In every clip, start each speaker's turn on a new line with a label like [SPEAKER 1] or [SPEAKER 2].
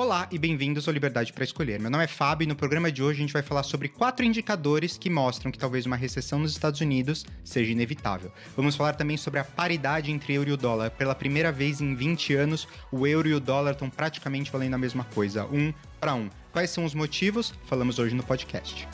[SPEAKER 1] Olá e bem-vindos ao Liberdade para Escolher. Meu nome é Fábio e no programa de hoje a gente vai falar sobre quatro indicadores que mostram que talvez uma recessão nos Estados Unidos seja inevitável. Vamos falar também sobre a paridade entre euro e dólar. Pela primeira vez em 20 anos, o euro e o dólar estão praticamente valendo a mesma coisa, um para um. Quais são os motivos? Falamos hoje no podcast.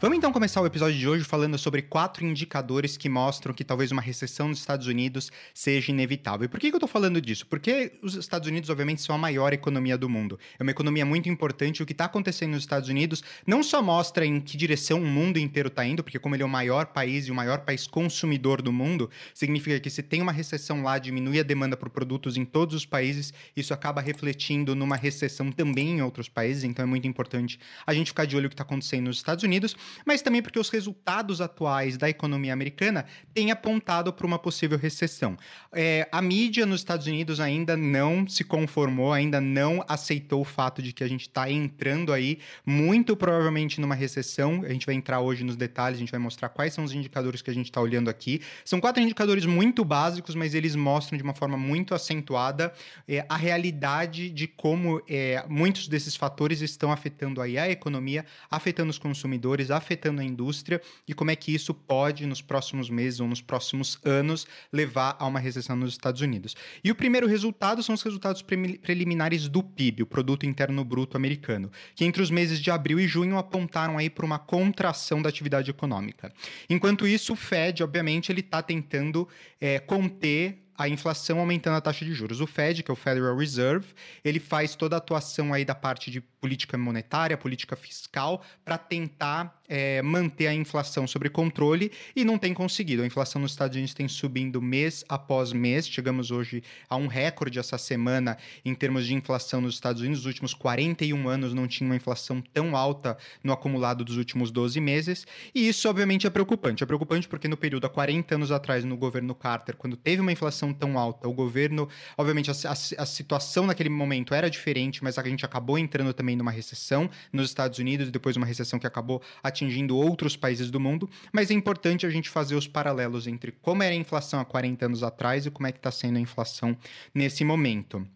[SPEAKER 1] Vamos então começar o episódio de hoje falando sobre quatro indicadores que mostram que talvez uma recessão nos Estados Unidos seja inevitável. E por que, que eu estou falando disso? Porque os Estados Unidos, obviamente, são a maior economia do mundo. É uma economia muito importante. O que está acontecendo nos Estados Unidos não só mostra em que direção o mundo inteiro está indo, porque como ele é o maior país e o maior país consumidor do mundo, significa que se tem uma recessão lá, diminui a demanda por produtos em todos os países, isso acaba refletindo numa recessão também em outros países. Então é muito importante a gente ficar de olho no que está acontecendo nos Estados Unidos mas também porque os resultados atuais da economia americana têm apontado para uma possível recessão. É, a mídia nos Estados Unidos ainda não se conformou, ainda não aceitou o fato de que a gente está entrando aí, muito provavelmente numa recessão. A gente vai entrar hoje nos detalhes, a gente vai mostrar quais são os indicadores que a gente está olhando aqui. São quatro indicadores muito básicos, mas eles mostram de uma forma muito acentuada é, a realidade de como é, muitos desses fatores estão afetando aí a economia, afetando os consumidores, afetando a indústria e como é que isso pode, nos próximos meses ou nos próximos anos, levar a uma recessão nos Estados Unidos. E o primeiro resultado são os resultados pre preliminares do PIB, o Produto Interno Bruto Americano, que entre os meses de abril e junho apontaram aí para uma contração da atividade econômica. Enquanto isso, o Fed, obviamente, ele está tentando é, conter a inflação aumentando a taxa de juros. O Fed, que é o Federal Reserve, ele faz toda a atuação aí da parte de política monetária, política fiscal, para tentar é, manter a inflação sob controle e não tem conseguido. A inflação nos Estados Unidos tem subindo mês após mês. Chegamos hoje a um recorde essa semana em termos de inflação nos Estados Unidos. Nos últimos 41 anos não tinha uma inflação tão alta no acumulado dos últimos 12 meses. E isso, obviamente, é preocupante. É preocupante porque no período há 40 anos atrás, no governo Carter, quando teve uma inflação tão alta. O governo, obviamente, a, a, a, situação naquele momento era diferente, mas a gente acabou entrando também numa recessão nos Estados Unidos e depois uma recessão que acabou atingindo outros países do mundo. Mas é importante a gente fazer os paralelos entre como era a inflação há 40 anos atrás e como é que está sendo a inflação nesse momento.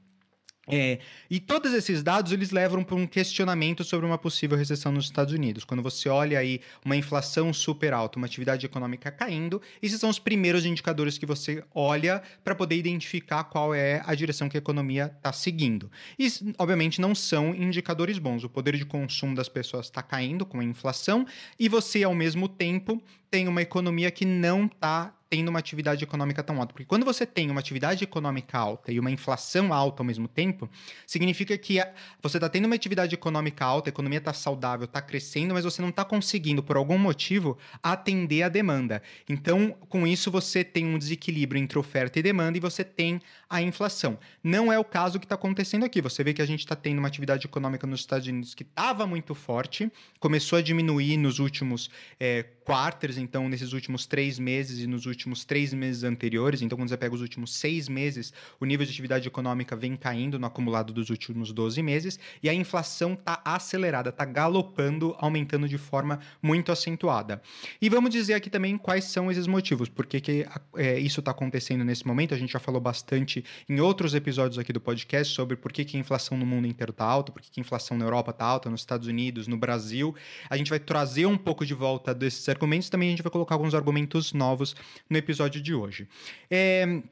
[SPEAKER 1] É, e todos esses dados eles levam para um questionamento sobre uma possível recessão nos Estados Unidos. Quando você olha aí uma inflação super alta, uma atividade econômica caindo, esses são os primeiros indicadores que você olha para poder identificar qual é a direção que a economia está seguindo. E, obviamente, não são indicadores bons. O poder de consumo das pessoas está caindo com a inflação e você, ao mesmo tempo, tem uma economia que não está tendo uma atividade econômica tão alta. Porque quando você tem uma atividade econômica alta e uma inflação alta ao mesmo tempo, significa que você está tendo uma atividade econômica alta, a economia está saudável, está crescendo, mas você não está conseguindo, por algum motivo, atender a demanda. Então, com isso, você tem um desequilíbrio entre oferta e demanda e você tem a inflação. Não é o caso que está acontecendo aqui. Você vê que a gente está tendo uma atividade econômica nos Estados Unidos que estava muito forte, começou a diminuir nos últimos é, quarters, então, nesses últimos três meses e nos últimos três meses anteriores. Então, quando você pega os últimos seis meses, o nível de atividade econômica vem caindo no acumulado dos últimos 12 meses e a inflação está acelerada, está galopando, aumentando de forma muito acentuada. E vamos dizer aqui também quais são esses motivos, por que, que é, isso está acontecendo nesse momento. A gente já falou bastante em outros episódios aqui do podcast sobre por que, que a inflação no mundo inteiro está alta, por que, que a inflação na Europa está alta, nos Estados Unidos, no Brasil. A gente vai trazer um pouco de volta desses argumentos, também gente vai colocar alguns argumentos novos no episódio de hoje. É,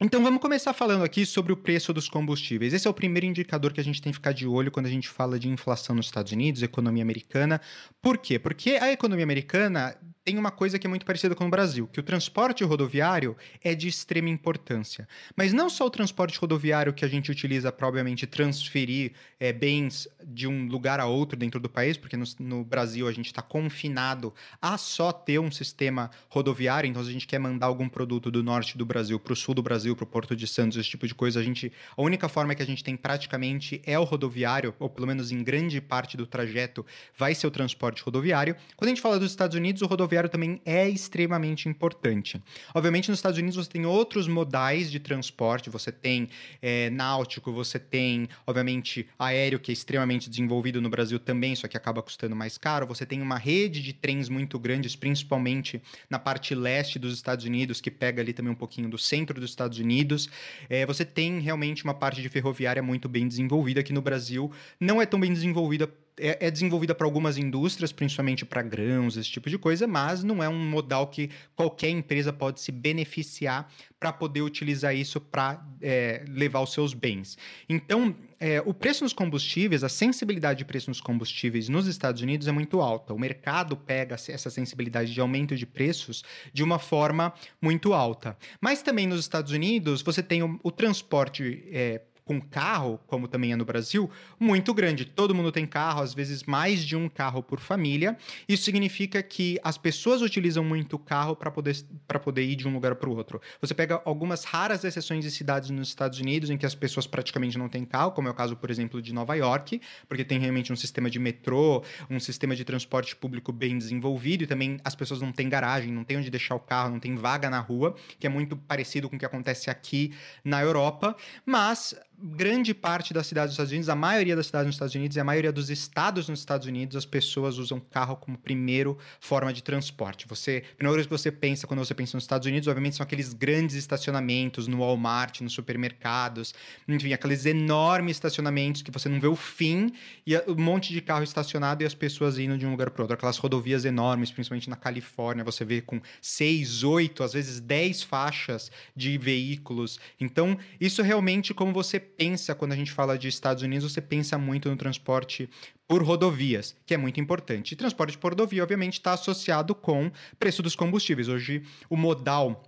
[SPEAKER 1] então vamos começar falando aqui sobre o preço dos combustíveis. Esse é o primeiro indicador que a gente tem que ficar de olho quando a gente fala de inflação nos Estados Unidos, economia americana. Por quê? Porque a economia americana tem uma coisa que é muito parecida com o Brasil, que o transporte rodoviário é de extrema importância. Mas não só o transporte rodoviário que a gente utiliza para, transferir é, bens de um lugar a outro dentro do país, porque no, no Brasil a gente está confinado a só ter um sistema rodoviário, então se a gente quer mandar algum produto do norte do Brasil para o sul do Brasil, para o Porto de Santos, esse tipo de coisa, a gente. A única forma que a gente tem praticamente é o rodoviário, ou pelo menos em grande parte do trajeto vai ser o transporte rodoviário. Quando a gente fala dos Estados Unidos, o rodoviário também é extremamente importante. Obviamente, nos Estados Unidos você tem outros modais de transporte, você tem é, náutico, você tem, obviamente, aéreo, que é extremamente desenvolvido no Brasil também, só que acaba custando mais caro. Você tem uma rede de trens muito grandes, principalmente na parte leste dos Estados Unidos, que pega ali também um pouquinho do centro dos Estados Unidos. É, você tem realmente uma parte de ferroviária muito bem desenvolvida aqui no Brasil. Não é tão bem desenvolvida é, é desenvolvida para algumas indústrias, principalmente para grãos, esse tipo de coisa, mas não é um modal que qualquer empresa pode se beneficiar para poder utilizar isso para é, levar os seus bens. Então, é, o preço nos combustíveis, a sensibilidade de preço nos combustíveis nos Estados Unidos é muito alta. O mercado pega essa sensibilidade de aumento de preços de uma forma muito alta. Mas também nos Estados Unidos, você tem o, o transporte é, com carro, como também é no Brasil, muito grande. Todo mundo tem carro, às vezes mais de um carro por família. Isso significa que as pessoas utilizam muito carro para poder, poder ir de um lugar para o outro. Você pega algumas raras exceções de cidades nos Estados Unidos em que as pessoas praticamente não têm carro, como é o caso, por exemplo, de Nova York, porque tem realmente um sistema de metrô, um sistema de transporte público bem desenvolvido e também as pessoas não têm garagem, não têm onde deixar o carro, não tem vaga na rua, que é muito parecido com o que acontece aqui na Europa. Mas grande parte das cidades dos Estados Unidos, a maioria das cidades nos Estados Unidos e a maioria dos estados nos Estados Unidos, as pessoas usam carro como primeiro forma de transporte. Você, a primeira coisa que você pensa quando você pensa nos Estados Unidos, obviamente, são aqueles grandes estacionamentos no Walmart, nos supermercados, enfim, aqueles enormes estacionamentos que você não vê o fim e um monte de carro estacionado e as pessoas indo de um lugar para outro. Aquelas rodovias enormes, principalmente na Califórnia, você vê com seis, oito, às vezes dez faixas de veículos. Então, isso realmente como você pensa, quando a gente fala de Estados Unidos, você pensa muito no transporte por rodovias, que é muito importante. E transporte por rodovia, obviamente, está associado com preço dos combustíveis. Hoje, o modal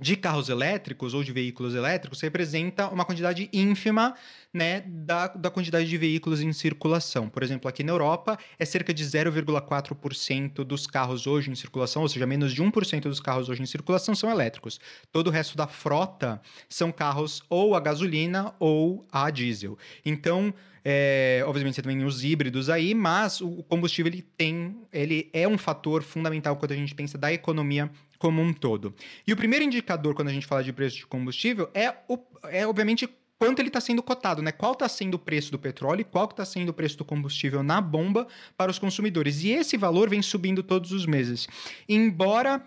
[SPEAKER 1] de carros elétricos ou de veículos elétricos representa uma quantidade ínfima né, da, da quantidade de veículos em circulação. Por exemplo, aqui na Europa é cerca de 0,4% dos carros hoje em circulação, ou seja, menos de 1% dos carros hoje em circulação são elétricos. Todo o resto da frota são carros ou a gasolina ou a diesel. Então, é, obviamente você também tem os híbridos aí, mas o combustível ele tem, ele é um fator fundamental quando a gente pensa da economia como um todo. E o primeiro indicador quando a gente fala de preço de combustível é, o, é obviamente quanto ele está sendo cotado, né? Qual está sendo o preço do petróleo e qual está sendo o preço do combustível na bomba para os consumidores. E esse valor vem subindo todos os meses. Embora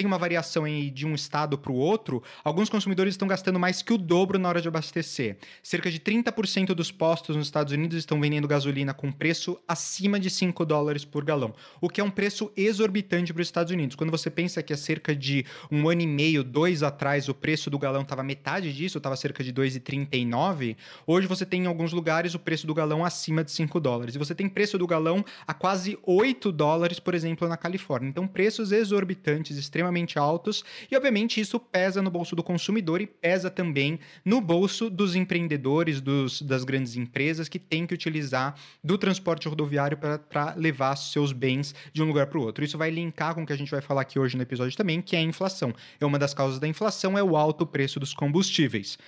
[SPEAKER 1] tem uma variação em, de um estado para o outro, alguns consumidores estão gastando mais que o dobro na hora de abastecer. Cerca de 30% dos postos nos Estados Unidos estão vendendo gasolina com preço acima de 5 dólares por galão, o que é um preço exorbitante para os Estados Unidos. Quando você pensa que há cerca de um ano e meio, dois atrás, o preço do galão estava metade disso, estava cerca de 2,39, hoje você tem em alguns lugares o preço do galão acima de 5 dólares. E você tem preço do galão a quase 8 dólares, por exemplo, na Califórnia. Então, preços exorbitantes, extremamente extremamente altos e, obviamente, isso pesa no bolso do consumidor e pesa também no bolso dos empreendedores, dos, das grandes empresas que têm que utilizar do transporte rodoviário para levar seus bens de um lugar para o outro. Isso vai linkar com o que a gente vai falar aqui hoje no episódio também, que é a inflação. É uma das causas da inflação é o alto preço dos combustíveis.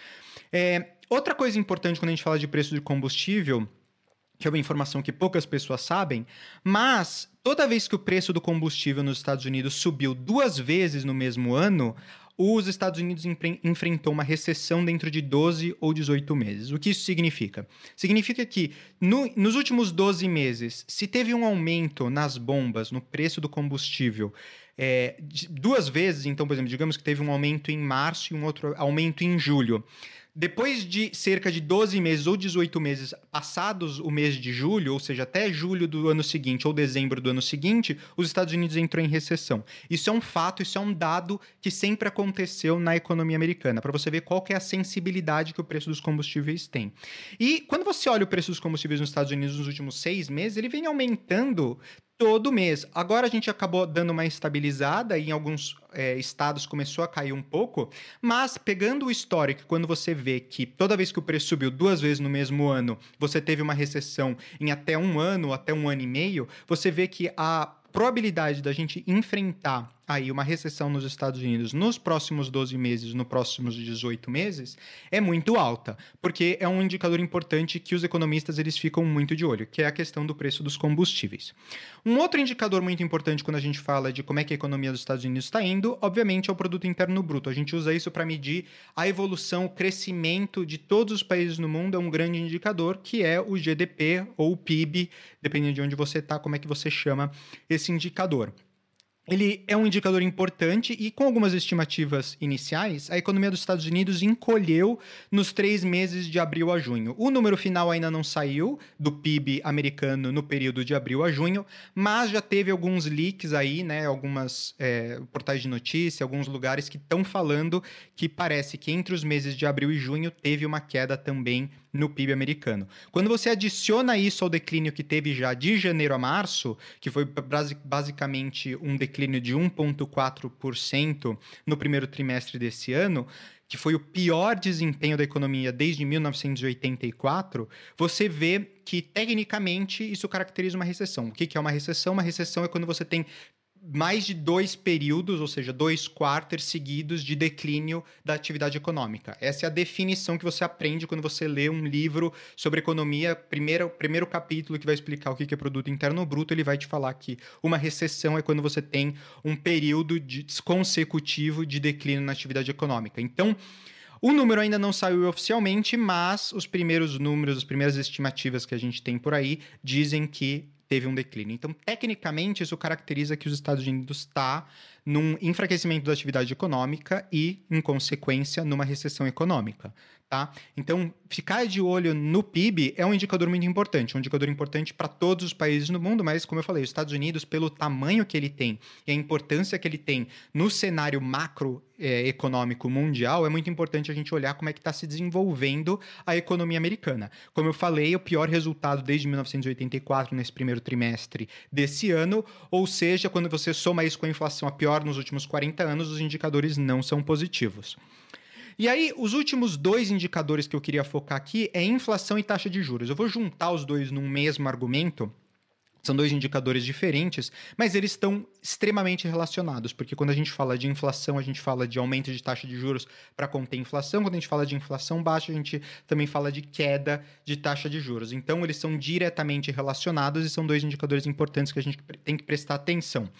[SPEAKER 1] É, outra coisa importante quando a gente fala de preço de combustível que é uma informação que poucas pessoas sabem, mas toda vez que o preço do combustível nos Estados Unidos subiu duas vezes no mesmo ano, os Estados Unidos enfrentou uma recessão dentro de 12 ou 18 meses. O que isso significa? Significa que no, nos últimos 12 meses, se teve um aumento nas bombas, no preço do combustível, é, duas vezes, então, por exemplo, digamos que teve um aumento em março e um outro aumento em julho. Depois de cerca de 12 meses ou 18 meses passados o mês de julho, ou seja, até julho do ano seguinte ou dezembro do ano seguinte, os Estados Unidos entrou em recessão. Isso é um fato, isso é um dado que sempre aconteceu na economia americana, para você ver qual é a sensibilidade que o preço dos combustíveis tem. E quando você olha o preço dos combustíveis nos Estados Unidos nos últimos seis meses, ele vem aumentando todo mês. Agora a gente acabou dando uma estabilizada e em alguns é, estados começou a cair um pouco, mas pegando o histórico, quando você vê que toda vez que o preço subiu duas vezes no mesmo ano, você teve uma recessão em até um ano, até um ano e meio, você vê que a probabilidade da gente enfrentar aí uma recessão nos Estados Unidos nos próximos 12 meses, nos próximos 18 meses, é muito alta, porque é um indicador importante que os economistas eles ficam muito de olho, que é a questão do preço dos combustíveis. Um outro indicador muito importante quando a gente fala de como é que a economia dos Estados Unidos está indo, obviamente, é o produto interno bruto. A gente usa isso para medir a evolução, o crescimento de todos os países no mundo, é um grande indicador que é o GDP ou o PIB, dependendo de onde você está, como é que você chama esse indicador ele é um indicador importante e, com algumas estimativas iniciais, a economia dos Estados Unidos encolheu nos três meses de abril a junho. O número final ainda não saiu do PIB americano no período de abril a junho, mas já teve alguns leaks aí, né? Algumas é, portais de notícia, alguns lugares que estão falando que parece que entre os meses de abril e junho teve uma queda também no PIB americano. Quando você adiciona isso ao declínio que teve já de janeiro a março, que foi basicamente um declínio de 1,4% no primeiro trimestre desse ano, que foi o pior desempenho da economia desde 1984, você vê que, tecnicamente, isso caracteriza uma recessão. O que é uma recessão? Uma recessão é quando você tem mais de dois períodos, ou seja, dois quartos seguidos de declínio da atividade econômica. Essa é a definição que você aprende quando você lê um livro sobre economia. Primeiro, primeiro capítulo que vai explicar o que é produto interno bruto, ele vai te falar que uma recessão é quando você tem um período de, consecutivo de declínio na atividade econômica. Então, o número ainda não saiu oficialmente, mas os primeiros números, as primeiras estimativas que a gente tem por aí dizem que teve um declínio. Então, tecnicamente, isso caracteriza que os Estados Unidos está num enfraquecimento da atividade econômica e, em consequência, numa recessão econômica. Tá? Então, ficar de olho no PIB é um indicador muito importante, um indicador importante para todos os países no mundo, mas, como eu falei, os Estados Unidos, pelo tamanho que ele tem e a importância que ele tem no cenário macroeconômico é, mundial, é muito importante a gente olhar como é que está se desenvolvendo a economia americana. Como eu falei, o pior resultado desde 1984, nesse primeiro trimestre desse ano, ou seja, quando você soma isso com a inflação a pior nos últimos 40 anos, os indicadores não são positivos. E aí, os últimos dois indicadores que eu queria focar aqui é inflação e taxa de juros. Eu vou juntar os dois num mesmo argumento. São dois indicadores diferentes, mas eles estão extremamente relacionados, porque quando a gente fala de inflação, a gente fala de aumento de taxa de juros para conter inflação, quando a gente fala de inflação baixa, a gente também fala de queda de taxa de juros. Então, eles são diretamente relacionados e são dois indicadores importantes que a gente tem que prestar atenção.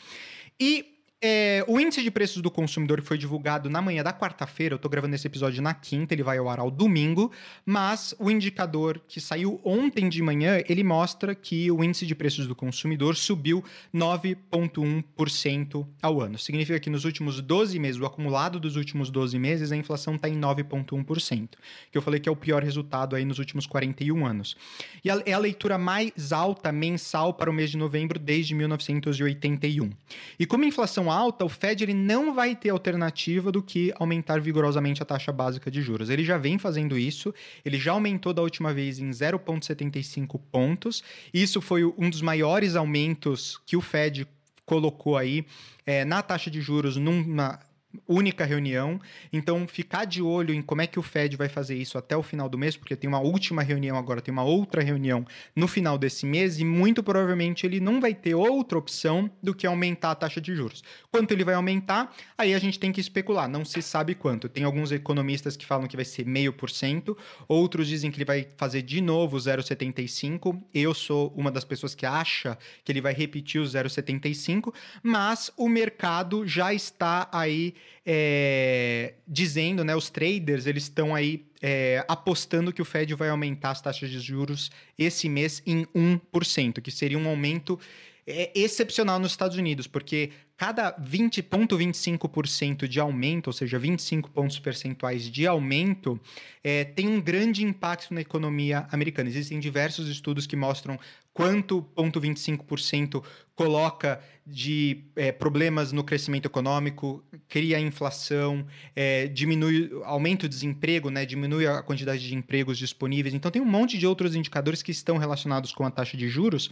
[SPEAKER 1] E é, o índice de preços do consumidor foi divulgado na manhã da quarta-feira. Eu estou gravando esse episódio na quinta, ele vai ao ar ao domingo. Mas o indicador que saiu ontem de manhã, ele mostra que o índice de preços do consumidor subiu 9,1% ao ano. Significa que nos últimos 12 meses, o acumulado dos últimos 12 meses, a inflação está em 9,1%. Que eu falei que é o pior resultado aí nos últimos 41 anos. E é a leitura mais alta mensal para o mês de novembro desde 1981. E como a inflação alta, o Fed ele não vai ter alternativa do que aumentar vigorosamente a taxa básica de juros. Ele já vem fazendo isso, ele já aumentou da última vez em 0,75 pontos. Isso foi um dos maiores aumentos que o Fed colocou aí é, na taxa de juros numa única reunião. Então, ficar de olho em como é que o Fed vai fazer isso até o final do mês, porque tem uma última reunião agora, tem uma outra reunião no final desse mês e muito provavelmente ele não vai ter outra opção do que aumentar a taxa de juros. Quanto ele vai aumentar? Aí a gente tem que especular, não se sabe quanto. Tem alguns economistas que falam que vai ser meio por cento, outros dizem que ele vai fazer de novo 0,75. Eu sou uma das pessoas que acha que ele vai repetir o 0,75, mas o mercado já está aí é, dizendo, né, os traders, eles estão aí é, apostando que o Fed vai aumentar as taxas de juros esse mês em 1%, que seria um aumento é, excepcional nos Estados Unidos, porque cada 20,25% de aumento, ou seja, 25 pontos percentuais de aumento, é, tem um grande impacto na economia americana. Existem diversos estudos que mostram quanto 0,25% coloca de é, problemas no crescimento econômico, cria inflação, é, diminui, aumenta o desemprego, né, diminui a quantidade de empregos disponíveis. Então, tem um monte de outros indicadores que estão relacionados com a taxa de juros,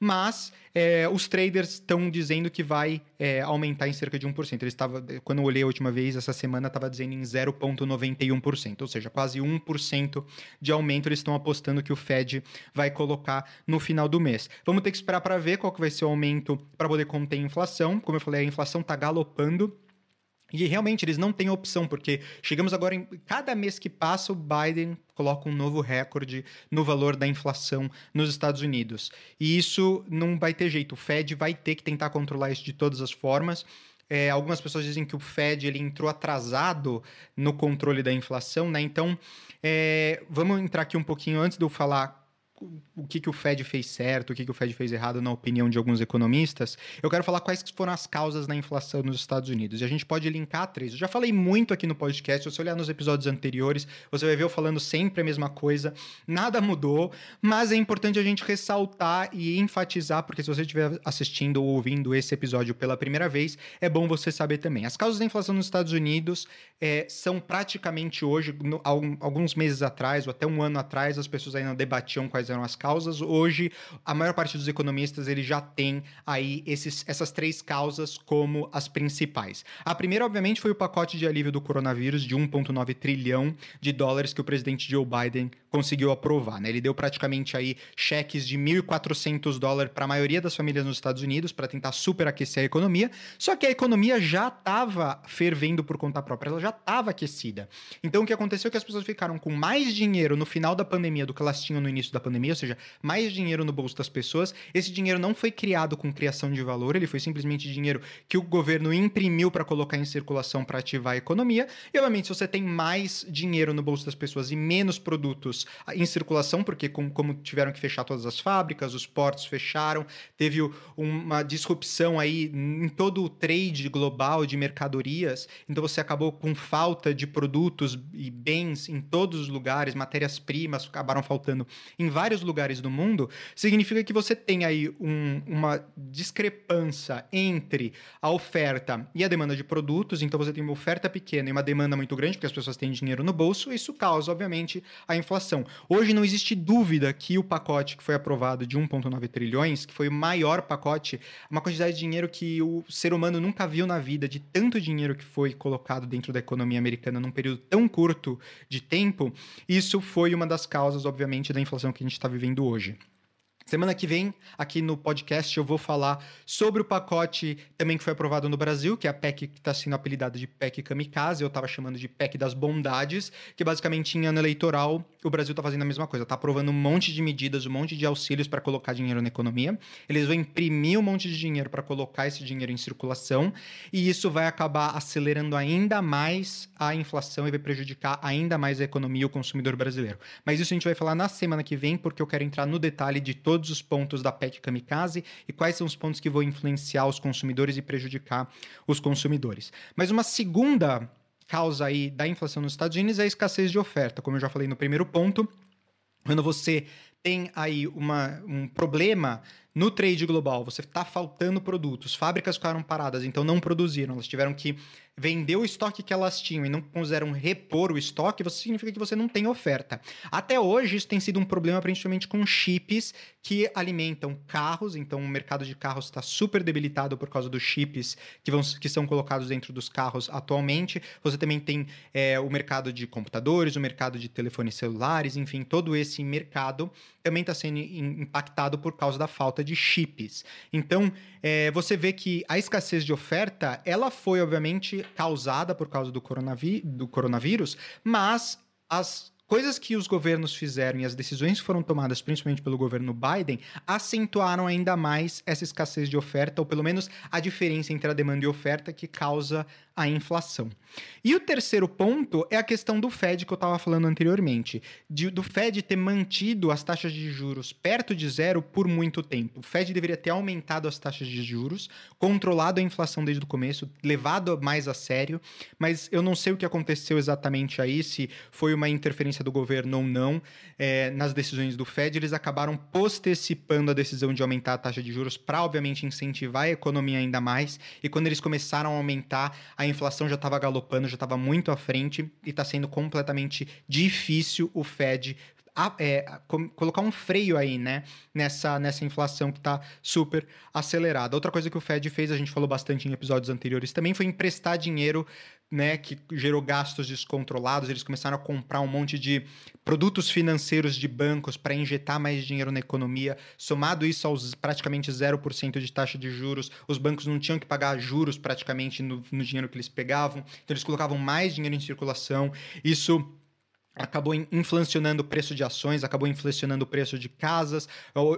[SPEAKER 1] mas é, os traders estão dizendo que vai aumentar em cerca de 1%. Ele estava, quando eu olhei a última vez, essa semana estava dizendo em 0,91%, ou seja, quase 1% de aumento eles estão apostando que o Fed vai colocar no final do mês. Vamos ter que esperar para ver qual que vai ser o aumento para poder conter a inflação. Como eu falei, a inflação está galopando. E realmente eles não têm opção, porque chegamos agora em. Cada mês que passa, o Biden coloca um novo recorde no valor da inflação nos Estados Unidos. E isso não vai ter jeito. O Fed vai ter que tentar controlar isso de todas as formas. É, algumas pessoas dizem que o Fed ele entrou atrasado no controle da inflação, né? Então, é, vamos entrar aqui um pouquinho antes de eu falar o que, que o Fed fez certo, o que, que o Fed fez errado, na opinião de alguns economistas, eu quero falar quais foram as causas da inflação nos Estados Unidos. E a gente pode linkar três. Eu já falei muito aqui no podcast, se você olhar nos episódios anteriores, você vai ver eu falando sempre a mesma coisa, nada mudou, mas é importante a gente ressaltar e enfatizar, porque se você estiver assistindo ou ouvindo esse episódio pela primeira vez, é bom você saber também. As causas da inflação nos Estados Unidos é, são praticamente hoje, no, alguns meses atrás, ou até um ano atrás, as pessoas ainda debatiam quais eram as causas. Hoje, a maior parte dos economistas ele já tem aí esses, essas três causas como as principais. A primeira, obviamente, foi o pacote de alívio do coronavírus de 1,9 trilhão de dólares que o presidente Joe Biden conseguiu aprovar. Né? Ele deu praticamente aí cheques de 1.400 dólares para a maioria das famílias nos Estados Unidos para tentar superaquecer a economia. Só que a economia já estava fervendo por conta própria, ela já estava aquecida. Então, o que aconteceu é que as pessoas ficaram com mais dinheiro no final da pandemia do que elas tinham no início da pandemia pandemia, ou seja, mais dinheiro no bolso das pessoas. Esse dinheiro não foi criado com criação de valor, ele foi simplesmente dinheiro que o governo imprimiu para colocar em circulação para ativar a economia. E, obviamente, se você tem mais dinheiro no bolso das pessoas e menos produtos em circulação, porque com, como tiveram que fechar todas as fábricas, os portos fecharam, teve uma disrupção aí em todo o trade global de mercadorias, então você acabou com falta de produtos e bens em todos os lugares, matérias-primas acabaram faltando em vários vários lugares do mundo, significa que você tem aí um, uma discrepância entre a oferta e a demanda de produtos. Então você tem uma oferta pequena e uma demanda muito grande, porque as pessoas têm dinheiro no bolso. Isso causa, obviamente, a inflação. Hoje não existe dúvida que o pacote que foi aprovado de 1,9 trilhões, que foi o maior pacote, uma quantidade de dinheiro que o ser humano nunca viu na vida, de tanto dinheiro que foi colocado dentro da economia americana num período tão curto de tempo, isso foi uma das causas, obviamente, da inflação que a gente está vivendo hoje. Semana que vem, aqui no podcast, eu vou falar sobre o pacote também que foi aprovado no Brasil, que é a PEC que está sendo apelidada de PEC Kamikaze, eu estava chamando de PEC das bondades, que basicamente em ano eleitoral o Brasil está fazendo a mesma coisa, está aprovando um monte de medidas, um monte de auxílios para colocar dinheiro na economia. Eles vão imprimir um monte de dinheiro para colocar esse dinheiro em circulação, e isso vai acabar acelerando ainda mais a inflação e vai prejudicar ainda mais a economia e o consumidor brasileiro. Mas isso a gente vai falar na semana que vem, porque eu quero entrar no detalhe de todos todos os pontos da PEC Kamikaze e quais são os pontos que vão influenciar os consumidores e prejudicar os consumidores. Mas uma segunda causa aí da inflação nos Estados Unidos é a escassez de oferta, como eu já falei no primeiro ponto. Quando você tem aí uma, um problema no trade global, você está faltando produtos, fábricas ficaram paradas, então não produziram, elas tiveram que vender o estoque que elas tinham e não puderam repor o estoque, você significa que você não tem oferta. Até hoje, isso tem sido um problema principalmente com chips que alimentam carros, então o mercado de carros está super debilitado por causa dos chips que, vão, que são colocados dentro dos carros atualmente. Você também tem é, o mercado de computadores, o mercado de telefones celulares, enfim, todo esse mercado também está sendo impactado por causa da falta de chips. Então, é, você vê que a escassez de oferta, ela foi, obviamente, causada por causa do, coronaví do coronavírus, mas as coisas que os governos fizeram e as decisões que foram tomadas, principalmente pelo governo Biden, acentuaram ainda mais essa escassez de oferta, ou pelo menos a diferença entre a demanda e a oferta que causa a inflação. E o terceiro ponto é a questão do Fed que eu estava falando anteriormente, de, do Fed ter mantido as taxas de juros perto de zero por muito tempo. O Fed deveria ter aumentado as taxas de juros, controlado a inflação desde o começo, levado mais a sério, mas eu não sei o que aconteceu exatamente aí, se foi uma interferência do governo ou não é, nas decisões do Fed. Eles acabaram postecipando a decisão de aumentar a taxa de juros para, obviamente, incentivar a economia ainda mais, e quando eles começaram a aumentar, a inflação já estava galopando, já estava muito à frente e está sendo completamente difícil o Fed a, é, colocar um freio aí, né, nessa, nessa inflação que está super acelerada. Outra coisa que o Fed fez, a gente falou bastante em episódios anteriores também, foi emprestar dinheiro, né, que gerou gastos descontrolados. Eles começaram a comprar um monte de produtos financeiros de bancos para injetar mais dinheiro na economia. Somado isso aos praticamente 0% de taxa de juros, os bancos não tinham que pagar juros praticamente no, no dinheiro que eles pegavam, então eles colocavam mais dinheiro em circulação. Isso acabou inflacionando o preço de ações, acabou inflacionando o preço de casas.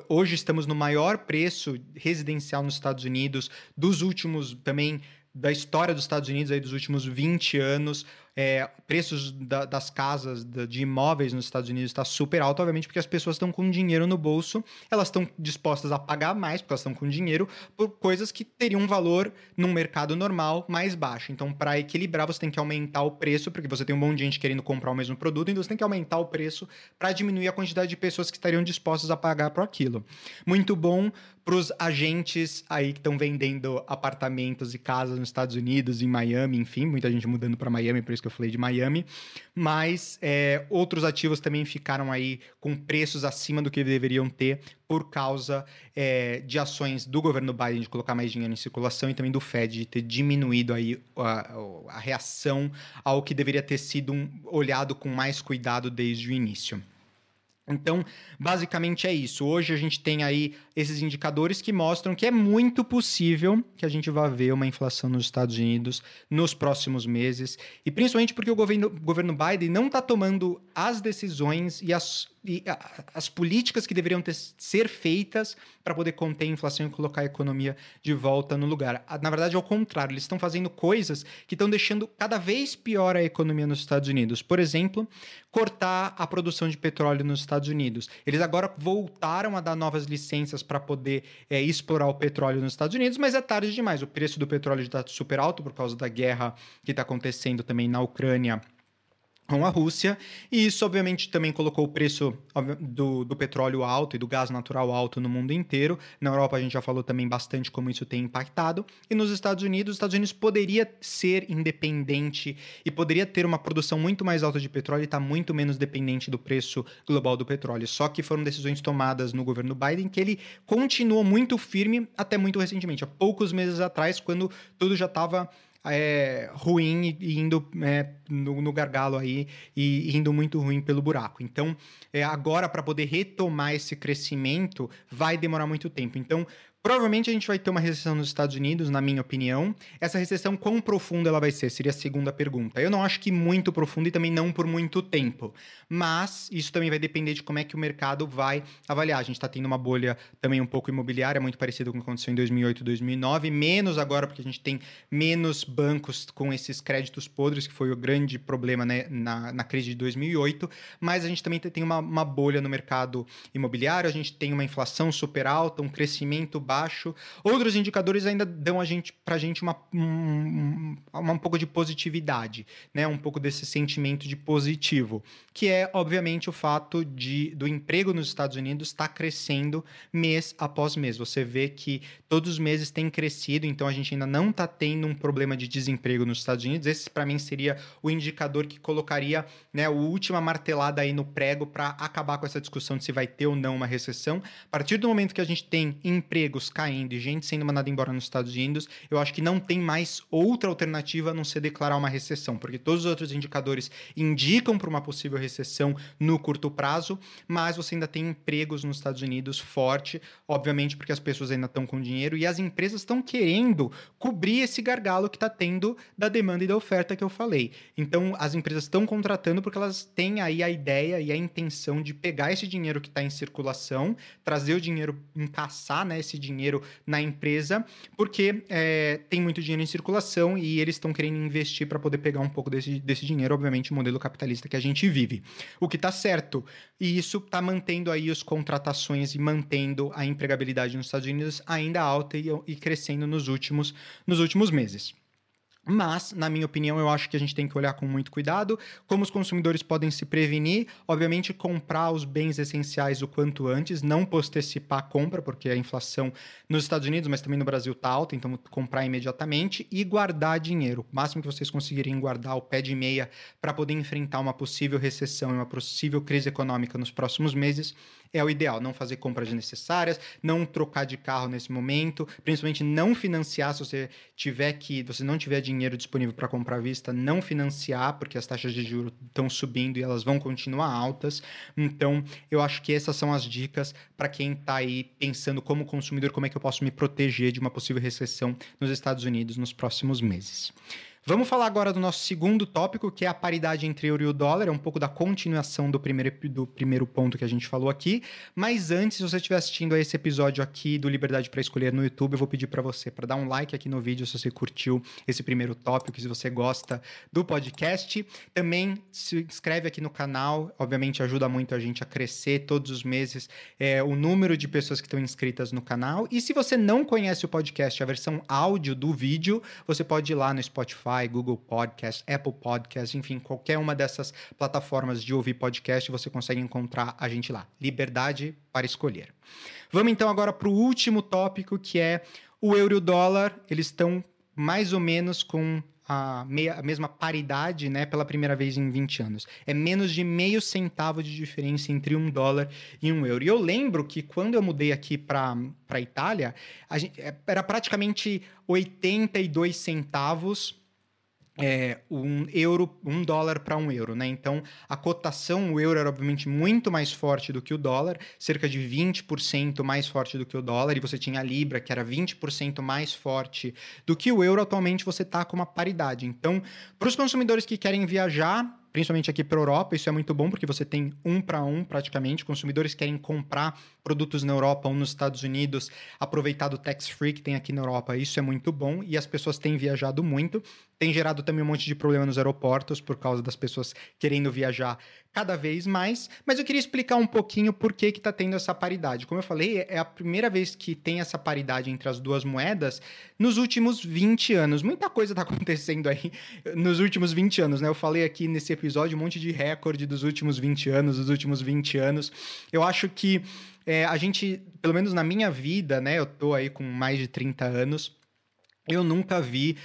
[SPEAKER 1] Hoje estamos no maior preço residencial nos Estados Unidos dos últimos também da história dos Estados Unidos aí dos últimos 20 anos é, preços da, das casas, de imóveis nos Estados Unidos está super alto, obviamente, porque as pessoas estão com dinheiro no bolso, elas estão dispostas a pagar mais, porque elas estão com dinheiro, por coisas que teriam um valor num mercado normal mais baixo. Então, para equilibrar, você tem que aumentar o preço, porque você tem um monte de gente querendo comprar o mesmo produto, então você tem que aumentar o preço para diminuir a quantidade de pessoas que estariam dispostas a pagar por aquilo. Muito bom para os agentes aí que estão vendendo apartamentos e casas nos Estados Unidos, em Miami, enfim, muita gente mudando para Miami, por isso que eu falei de Miami, mas é, outros ativos também ficaram aí com preços acima do que deveriam ter por causa é, de ações do governo Biden de colocar mais dinheiro em circulação e também do Fed de ter diminuído aí a, a reação ao que deveria ter sido um, olhado com mais cuidado desde o início. Então, basicamente é isso. Hoje a gente tem aí esses indicadores que mostram que é muito possível que a gente vá ver uma inflação nos Estados Unidos nos próximos meses, e principalmente porque o governo, governo Biden não está tomando as decisões e as as políticas que deveriam ter, ser feitas para poder conter a inflação e colocar a economia de volta no lugar. Na verdade, ao contrário, eles estão fazendo coisas que estão deixando cada vez pior a economia nos Estados Unidos. Por exemplo, cortar a produção de petróleo nos Estados Unidos. Eles agora voltaram a dar novas licenças para poder é, explorar o petróleo nos Estados Unidos, mas é tarde demais. O preço do petróleo está super alto por causa da guerra que está acontecendo também na Ucrânia com a Rússia, e isso obviamente também colocou o preço do, do, petróleo alto e do gás natural alto no mundo inteiro. Na Europa a gente já falou também bastante como isso tem impactado, e nos Estados Unidos, os Estados Unidos poderia ser independente e poderia ter uma produção muito mais alta de petróleo e estar tá muito menos dependente do preço global do petróleo. Só que foram decisões tomadas no governo Biden que ele continuou muito firme até muito recentemente, há poucos meses atrás, quando tudo já estava é, ruim e indo é, no, no, gargalo aí e indo muito ruim pelo buraco. Então, é, agora para poder retomar esse crescimento vai demorar muito tempo. Então, Provavelmente a gente vai ter uma recessão nos Estados Unidos, na minha opinião. Essa recessão, quão profunda ela vai ser? Seria a segunda pergunta. Eu não acho que muito profunda e também não por muito tempo. Mas isso também vai depender de como é que o mercado vai avaliar. A gente está tendo uma bolha também um pouco imobiliária, muito parecida com o que aconteceu em 2008 2009. Menos agora, porque a gente tem menos bancos com esses créditos podres, que foi o grande problema né, na, na crise de 2008. Mas a gente também tem uma, uma bolha no mercado imobiliário, a gente tem uma inflação super alta, um crescimento baixo baixo. Outros indicadores ainda dão a gente, pra gente uma, um, uma, um pouco de positividade, né? Um pouco desse sentimento de positivo, que é, obviamente, o fato de do emprego nos Estados Unidos estar tá crescendo mês após mês. Você vê que todos os meses tem crescido, então a gente ainda não está tendo um problema de desemprego nos Estados Unidos. Esse, para mim, seria o indicador que colocaria né, a última martelada aí no prego para acabar com essa discussão de se vai ter ou não uma recessão. A partir do momento que a gente tem caindo e gente sendo mandada embora nos Estados Unidos, eu acho que não tem mais outra alternativa a não ser declarar uma recessão, porque todos os outros indicadores indicam para uma possível recessão no curto prazo, mas você ainda tem empregos nos Estados Unidos forte, obviamente porque as pessoas ainda estão com dinheiro e as empresas estão querendo cobrir esse gargalo que está tendo da demanda e da oferta que eu falei. Então, as empresas estão contratando porque elas têm aí a ideia e a intenção de pegar esse dinheiro que está em circulação, trazer o dinheiro, encaçar né, esse dinheiro dinheiro na empresa, porque é, tem muito dinheiro em circulação e eles estão querendo investir para poder pegar um pouco desse, desse dinheiro, obviamente, o modelo capitalista que a gente vive. O que está certo. E isso está mantendo aí as contratações e mantendo a empregabilidade nos Estados Unidos ainda alta e, e crescendo nos últimos, nos últimos meses. Mas, na minha opinião, eu acho que a gente tem que olhar com muito cuidado como os consumidores podem se prevenir. Obviamente, comprar os bens essenciais o quanto antes, não postecipar a compra, porque a inflação nos Estados Unidos, mas também no Brasil está alta, então comprar imediatamente e guardar dinheiro. O máximo que vocês conseguirem guardar o pé de meia para poder enfrentar uma possível recessão e uma possível crise econômica nos próximos meses é o ideal. Não fazer compras desnecessárias, não trocar de carro nesse momento, principalmente não financiar se você tiver que, você não tiver dinheiro disponível para comprar à vista, não financiar, porque as taxas de juros estão subindo e elas vão continuar altas. Então, eu acho que essas são as dicas para quem está aí pensando como consumidor, como é que eu posso me proteger de uma possível recessão nos Estados Unidos nos próximos meses. Vamos falar agora do nosso segundo tópico, que é a paridade entre euro e o dólar. É um pouco da continuação do primeiro, do primeiro ponto que a gente falou aqui. Mas antes, se você estiver assistindo a esse episódio aqui do Liberdade para Escolher no YouTube, eu vou pedir para você para dar um like aqui no vídeo se você curtiu esse primeiro tópico, se você gosta do podcast. Também se inscreve aqui no canal, obviamente ajuda muito a gente a crescer todos os meses é, o número de pessoas que estão inscritas no canal. E se você não conhece o podcast, a versão áudio do vídeo, você pode ir lá no Spotify Spotify, Google Podcast, Apple Podcast, enfim, qualquer uma dessas plataformas de ouvir podcast, você consegue encontrar a gente lá. Liberdade para escolher. Vamos então agora para o último tópico, que é o euro e o dólar. Eles estão mais ou menos com a, meia, a mesma paridade né, pela primeira vez em 20 anos. É menos de meio centavo de diferença entre um dólar e um euro. E eu lembro que quando eu mudei aqui para a Itália, é, era praticamente 82 centavos é, um euro, um dólar para um euro, né? Então a cotação, o euro era obviamente muito mais forte do que o dólar, cerca de 20% mais forte do que o dólar, e você tinha a Libra, que era 20% mais forte do que o euro, atualmente você está com uma paridade. Então, para os consumidores que querem viajar, principalmente aqui para a Europa, isso é muito bom porque você tem um para um praticamente. Consumidores querem comprar produtos na Europa ou nos Estados Unidos, aproveitar do tax free que tem aqui na Europa. Isso é muito bom e as pessoas têm viajado muito. Tem gerado também um monte de problema nos aeroportos por causa das pessoas querendo viajar cada vez mais. Mas eu queria explicar um pouquinho por que está tendo essa paridade. Como eu falei, é a primeira vez que tem essa paridade entre as duas moedas nos últimos 20 anos. Muita coisa está acontecendo aí nos últimos 20 anos, né? Eu falei aqui nesse episódio um monte de recorde dos últimos 20 anos, dos últimos 20 anos. Eu acho que é, a gente, pelo menos na minha vida, né? Eu tô aí com mais de 30 anos. Eu nunca vi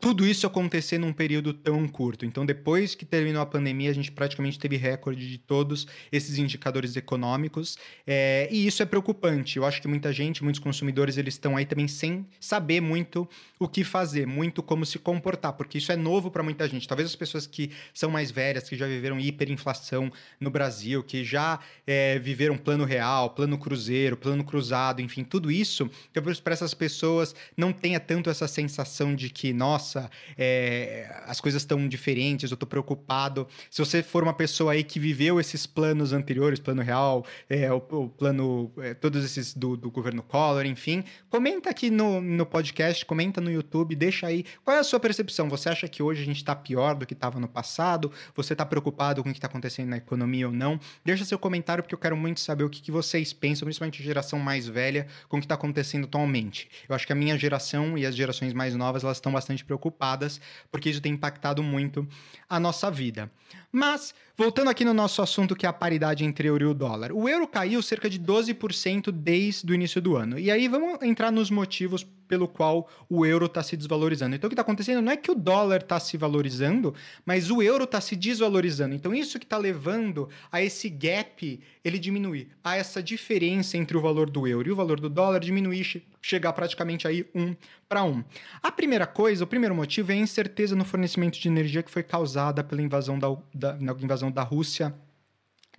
[SPEAKER 1] tudo isso acontecer num período tão curto. Então, depois que terminou a pandemia, a gente praticamente teve recorde de todos esses indicadores econômicos, é, e isso é preocupante. Eu acho que muita gente, muitos consumidores, eles estão aí também sem saber muito o que fazer, muito como se comportar, porque isso é novo para muita gente. Talvez as pessoas que são mais velhas, que já viveram hiperinflação no Brasil, que já é, viveram plano real, plano cruzeiro, plano cruzado, enfim, tudo isso, talvez para essas pessoas não tenha tanto essa sensação de que, nossa, nossa, é, as coisas estão diferentes, eu estou preocupado. Se você for uma pessoa aí que viveu esses planos anteriores, plano real, é, o, o, plano, é, todos esses do, do, governo Collor, enfim, comenta aqui no, no podcast, comenta no YouTube, deixa aí qual é a sua percepção. Você acha que hoje a gente está pior do que estava no passado? Você está preocupado com o que está acontecendo na economia ou não? Deixa seu comentário porque eu quero muito saber o que, que vocês pensam, principalmente a geração mais velha, com o que está acontecendo atualmente. Eu acho que a minha geração e as gerações mais novas elas estão bastante preocupadas preocupadas, porque isso tem impactado muito a nossa vida. Mas, voltando aqui no nosso assunto que é a paridade entre euro e o dólar. O euro caiu cerca de 12% desde o início do ano. E aí vamos entrar nos motivos pelo qual o euro está se desvalorizando. Então, o que está acontecendo não é que o dólar está se valorizando, mas o euro está se desvalorizando. Então, isso que está levando a esse gap ele diminuir, a essa diferença entre o valor do euro e o valor do dólar diminuir, chegar praticamente aí um para um. A primeira coisa, o primeiro motivo é a incerteza no fornecimento de energia que foi causada pela invasão da, da, na invasão da Rússia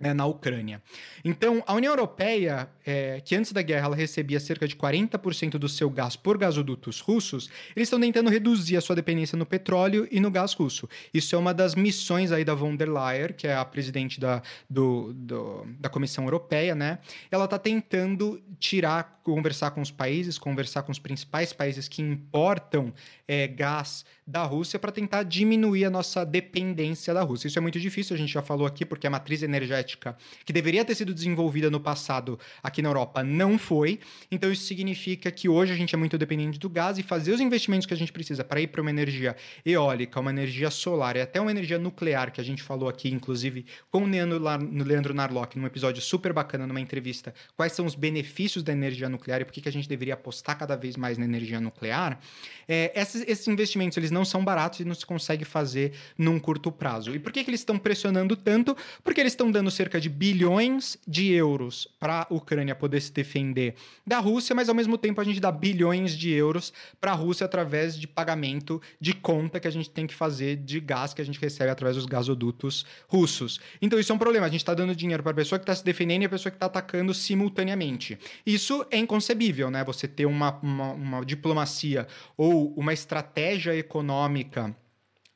[SPEAKER 1] né, na Ucrânia. Então, a União Europeia, é, que antes da guerra ela recebia cerca de 40% do seu gás por gasodutos russos, eles estão tentando reduzir a sua dependência no petróleo e no gás russo. Isso é uma das missões aí da von der Leyen, que é a presidente da, do, do, da Comissão Europeia, né? Ela está tentando tirar conversar com os países, conversar com os principais países que importam é, gás da Rússia para tentar diminuir a nossa dependência da Rússia. Isso é muito difícil, a gente já falou aqui, porque a matriz energética que deveria ter sido desenvolvida no passado aqui na Europa não foi. Então, isso significa que hoje a gente é muito dependente do gás e fazer os investimentos que a gente precisa para ir para uma energia eólica, uma energia solar e até uma energia nuclear, que a gente falou aqui, inclusive, com o Leandro Narlock, num episódio super bacana, numa entrevista, quais são os benefícios da energia nuclear e por que, que a gente deveria apostar cada vez mais na energia nuclear, é, esses, esses, investimentos eles não são baratos e não se consegue fazer num curto prazo. E por que, que eles estão pressionando tanto? Porque eles estão dando cerca de bilhões de euros para a Ucrânia poder se defender da Rússia, mas ao mesmo tempo a gente dá bilhões de euros para a Rússia através de pagamento de conta que a gente tem que fazer de gás que a gente recebe através dos gasodutos russos. Então isso é um problema. A gente está dando dinheiro para a pessoa que está se defendendo e a pessoa que está atacando simultaneamente. Isso é inconcebível, né? Você ter uma, uma, uma diplomacia ou uma estratégia econômica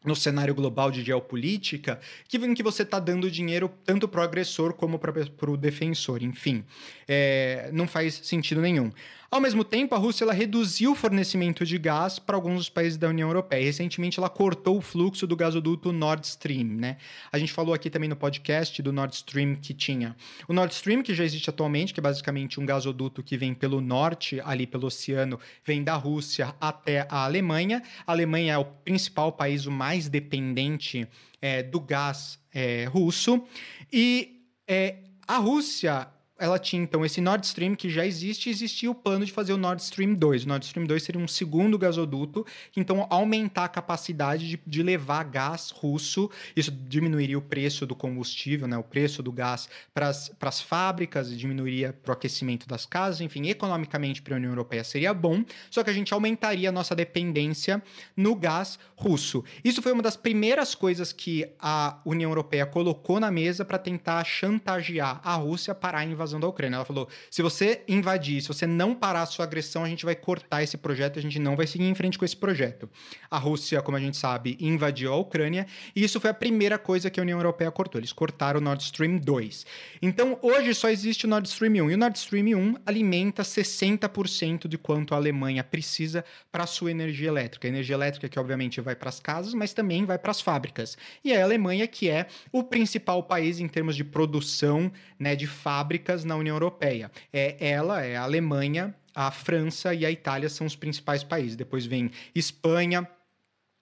[SPEAKER 1] no cenário global de geopolítica, que, em que você está dando dinheiro tanto para o agressor como para o defensor. Enfim, é, não faz sentido nenhum. Ao mesmo tempo, a Rússia reduziu o fornecimento de gás para alguns dos países da União Europeia. Recentemente, ela cortou o fluxo do gasoduto Nord Stream. Né? A gente falou aqui também no podcast do Nord Stream que tinha. O Nord Stream, que já existe atualmente, que é basicamente um gasoduto que vem pelo norte, ali pelo oceano, vem da Rússia até a Alemanha. A Alemanha é o principal país, o mais dependente é, do gás é, russo. E é, a Rússia ela tinha então esse Nord Stream que já existe, existia o plano de fazer o Nord Stream 2. O Nord Stream 2 seria um segundo gasoduto, então aumentar a capacidade de, de levar gás russo, isso diminuiria o preço do combustível, né, o preço do gás para as fábricas, diminuiria para o aquecimento das casas, enfim, economicamente para a União Europeia seria bom, só que a gente aumentaria a nossa dependência no gás russo. Isso foi uma das primeiras coisas que a União Europeia colocou na mesa para tentar chantagear a Rússia para a invasão invasão da Ucrânia. Ela falou: se você invadir, se você não parar a sua agressão, a gente vai cortar esse projeto, a gente não vai seguir em frente com esse projeto. A Rússia, como a gente sabe, invadiu a Ucrânia e isso foi a primeira coisa que a União Europeia cortou. Eles cortaram o Nord Stream 2. Então, hoje só existe o Nord Stream 1 e o Nord Stream 1 alimenta 60% de quanto a Alemanha precisa para sua energia elétrica. A energia elétrica que obviamente vai para as casas, mas também vai para as fábricas. E a Alemanha que é o principal país em termos de produção, né, de fábricas na União Europeia. É ela, é a Alemanha, a França e a Itália são os principais países. Depois vem Espanha,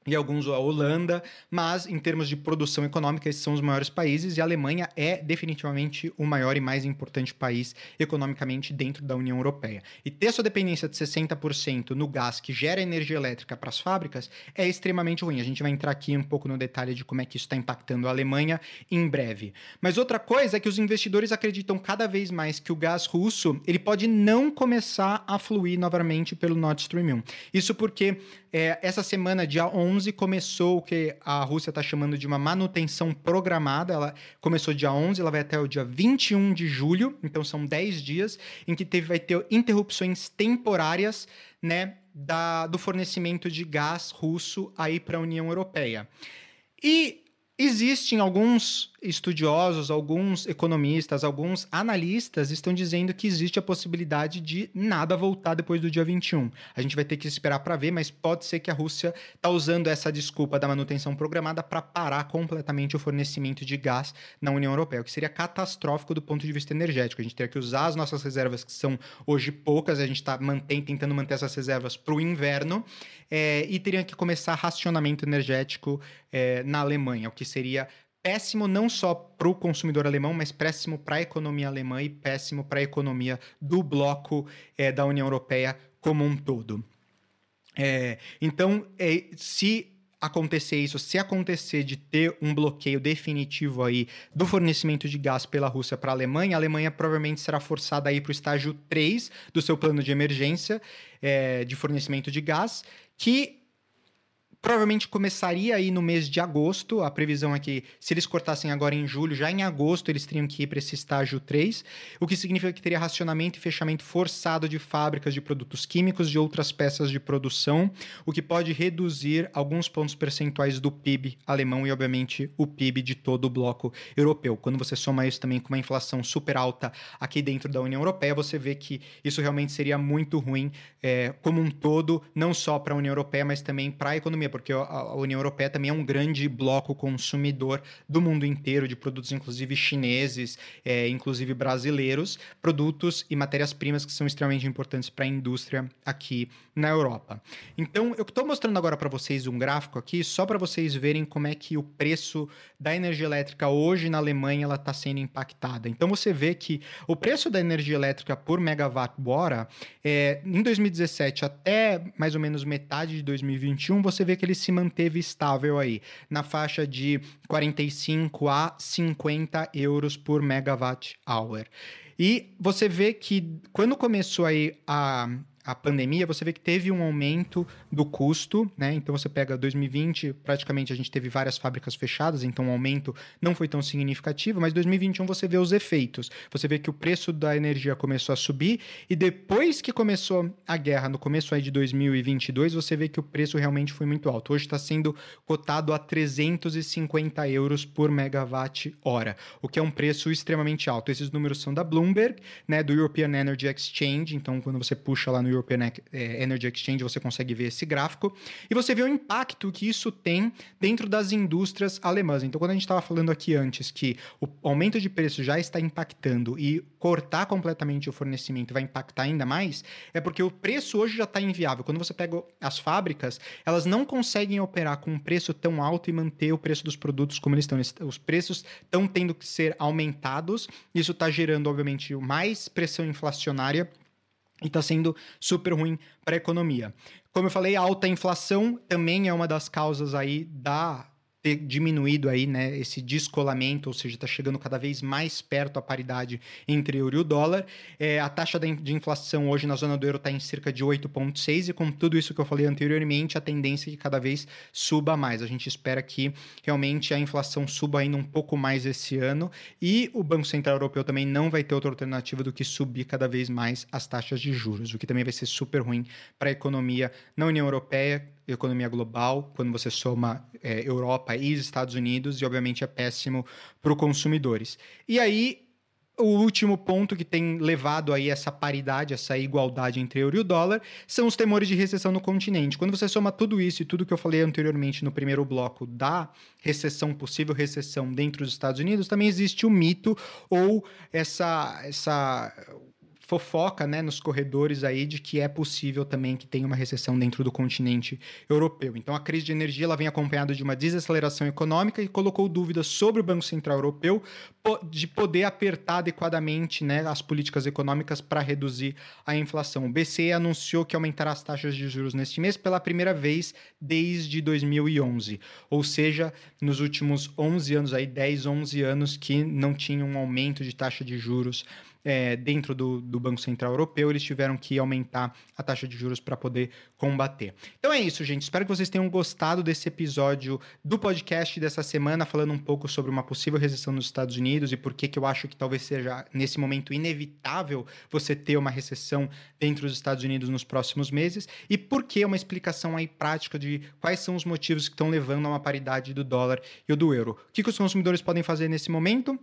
[SPEAKER 1] e alguns a Holanda, mas em termos de produção econômica, esses são os maiores países e a Alemanha é definitivamente o maior e mais importante país economicamente dentro da União Europeia. E ter sua dependência de 60% no gás que gera energia elétrica para as fábricas é extremamente ruim. A gente vai entrar aqui um pouco no detalhe de como é que isso está impactando a Alemanha em breve. Mas outra coisa é que os investidores acreditam cada vez mais que o gás russo ele pode não começar a fluir novamente pelo Nord Stream 1. Isso porque é, essa semana, dia 11, começou o que a Rússia está chamando de uma manutenção programada. Ela começou dia 11, ela vai até o dia 21 de julho, então são 10 dias, em que teve, vai ter interrupções temporárias né, da, do fornecimento de gás russo aí para a União Europeia. E existem alguns estudiosos, alguns economistas, alguns analistas estão dizendo que existe a possibilidade de nada voltar depois do dia 21. A gente vai ter que esperar para ver, mas pode ser que a Rússia está usando essa desculpa da manutenção programada para parar completamente o fornecimento de gás na União Europeia, o que seria catastrófico do ponto de vista energético. A gente teria que usar as nossas reservas, que são hoje poucas, a gente está tentando manter essas reservas para o inverno, é, e teria que começar racionamento energético é, na Alemanha, o que seria péssimo não só para o consumidor alemão, mas péssimo para a economia alemã e péssimo para a economia do bloco é, da União Europeia como um todo. É, então, é, se acontecer isso, se acontecer de ter um bloqueio definitivo aí do fornecimento de gás pela Rússia para a Alemanha, a Alemanha provavelmente será forçada a ir para o estágio 3 do seu plano de emergência é, de fornecimento de gás, que provavelmente começaria aí no mês de agosto. A previsão é que se eles cortassem agora em julho, já em agosto eles teriam que ir para esse estágio 3, o que significa que teria racionamento e fechamento forçado de fábricas de produtos químicos e outras peças de produção, o que pode reduzir alguns pontos percentuais do PIB alemão e, obviamente, o PIB de todo o bloco europeu. Quando você soma isso também com uma inflação super alta aqui dentro da União Europeia, você vê que isso realmente seria muito ruim é, como um todo, não só para a União Europeia, mas também para a economia porque a União Europeia também é um grande bloco consumidor do mundo inteiro de produtos, inclusive chineses, é, inclusive brasileiros, produtos e matérias-primas que são extremamente importantes para a indústria aqui na Europa. Então, eu estou mostrando agora para vocês um gráfico aqui, só para vocês verem como é que o preço da energia elétrica hoje na Alemanha ela está sendo impactada. Então, você vê que o preço da energia elétrica por megawatt-hora, é, em 2017 até mais ou menos metade de 2021, você vê que ele se manteve estável aí, na faixa de 45 a 50 euros por megawatt hour. E você vê que quando começou aí a a pandemia, você vê que teve um aumento do custo, né? Então você pega 2020, praticamente a gente teve várias fábricas fechadas, então o aumento não foi tão significativo, mas 2021 você vê os efeitos. Você vê que o preço da energia começou a subir e depois que começou a guerra, no começo aí de 2022, você vê que o preço realmente foi muito alto. Hoje está sendo cotado a 350 euros por megawatt hora, o que é um preço extremamente alto. Esses números são da Bloomberg, né? Do European Energy Exchange. Então quando você puxa lá no European é, Energy Exchange, você consegue ver esse gráfico, e você vê o impacto que isso tem dentro das indústrias alemãs. Então, quando a gente estava falando aqui antes que o aumento de preço já está impactando e cortar completamente o fornecimento vai impactar ainda mais, é porque o preço hoje já está inviável. Quando você pega as fábricas, elas não conseguem operar com um preço tão alto e manter o preço dos produtos como eles estão. Os preços estão tendo que ser aumentados, isso está gerando, obviamente, mais pressão inflacionária e está sendo super ruim para a economia. Como eu falei, a alta inflação também é uma das causas aí da ter diminuído aí, né, esse descolamento, ou seja, está chegando cada vez mais perto a paridade entre euro e o dólar. É, a taxa de inflação hoje na zona do euro está em cerca de 8,6 e com tudo isso que eu falei anteriormente, a tendência é que cada vez suba mais. A gente espera que realmente a inflação suba ainda um pouco mais esse ano e o Banco Central Europeu também não vai ter outra alternativa do que subir cada vez mais as taxas de juros, o que também vai ser super ruim para a economia na União Europeia, economia global, quando você soma é, Europa e Estados Unidos, e obviamente é péssimo para os consumidores. E aí, o último ponto que tem levado aí essa paridade, essa igualdade entre euro e o dólar, são os temores de recessão no continente. Quando você soma tudo isso e tudo que eu falei anteriormente no primeiro bloco da recessão, possível recessão dentro dos Estados Unidos, também existe o mito ou essa, essa fofoca né, nos corredores aí de que é possível também que tenha uma recessão dentro do continente europeu. Então a crise de energia ela vem acompanhada de uma desaceleração econômica e colocou dúvidas sobre o Banco Central Europeu de poder apertar adequadamente né, as políticas econômicas para reduzir a inflação. O BCE anunciou que aumentará as taxas de juros neste mês pela primeira vez desde 2011, ou seja, nos últimos 11 anos aí 10, 11 anos que não tinha um aumento de taxa de juros é, dentro do, do Banco Central Europeu, eles tiveram que aumentar a taxa de juros para poder combater. Então é isso, gente. Espero que vocês tenham gostado desse episódio do podcast dessa semana, falando um pouco sobre uma possível recessão nos Estados Unidos e por que, que eu acho que talvez seja, nesse momento, inevitável você ter uma recessão dentro dos Estados Unidos nos próximos meses e por que uma explicação aí prática de quais são os motivos que estão levando a uma paridade do dólar e do euro. O que, que os consumidores podem fazer nesse momento?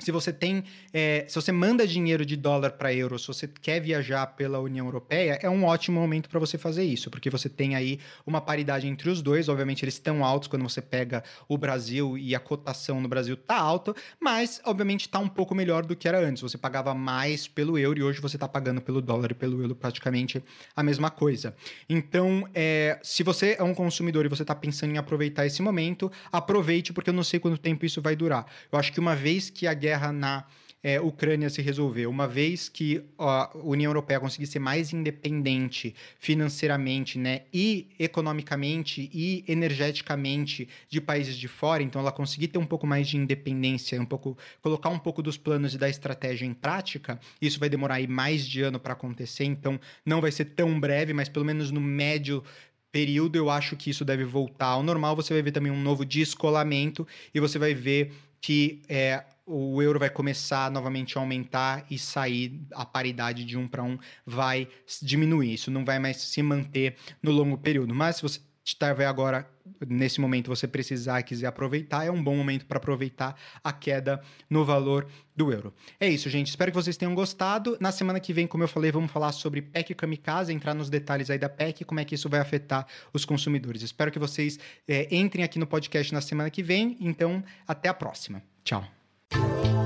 [SPEAKER 1] Se você tem, é, se você manda dinheiro de dólar para euro, se você quer viajar pela União Europeia, é um ótimo momento para você fazer isso, porque você tem aí uma paridade entre os dois. Obviamente eles estão altos quando você pega o Brasil e a cotação no Brasil tá alta, mas obviamente está um pouco melhor do que era antes. Você pagava mais pelo euro e hoje você está pagando pelo dólar e pelo euro praticamente a mesma coisa. Então, é, se você é um consumidor e você está pensando em aproveitar esse momento, aproveite porque eu não sei quanto tempo isso vai durar. Eu acho que uma vez que a guerra guerra na é, Ucrânia se resolver, uma vez que a União Europeia conseguir ser mais independente financeiramente, né, e economicamente e energeticamente de países de fora, então ela conseguir ter um pouco mais de independência, um pouco colocar um pouco dos planos e da estratégia em prática, isso vai demorar aí mais de ano para acontecer, então não vai ser tão breve, mas pelo menos no médio período eu acho que isso deve voltar ao normal. Você vai ver também um novo descolamento e você vai ver que é, o euro vai começar novamente a aumentar e sair a paridade de um para um vai diminuir. Isso não vai mais se manter no longo período. Mas se você estiver agora nesse momento você precisar e quiser aproveitar, é um bom momento para aproveitar a queda no valor do euro. É isso, gente. Espero que vocês tenham gostado. Na semana que vem, como eu falei, vamos falar sobre PEC Kamikaze, entrar nos detalhes aí da PEC, como é que isso vai afetar os consumidores. Espero que vocês é, entrem aqui no podcast na semana que vem. Então, até a próxima. Tchau. you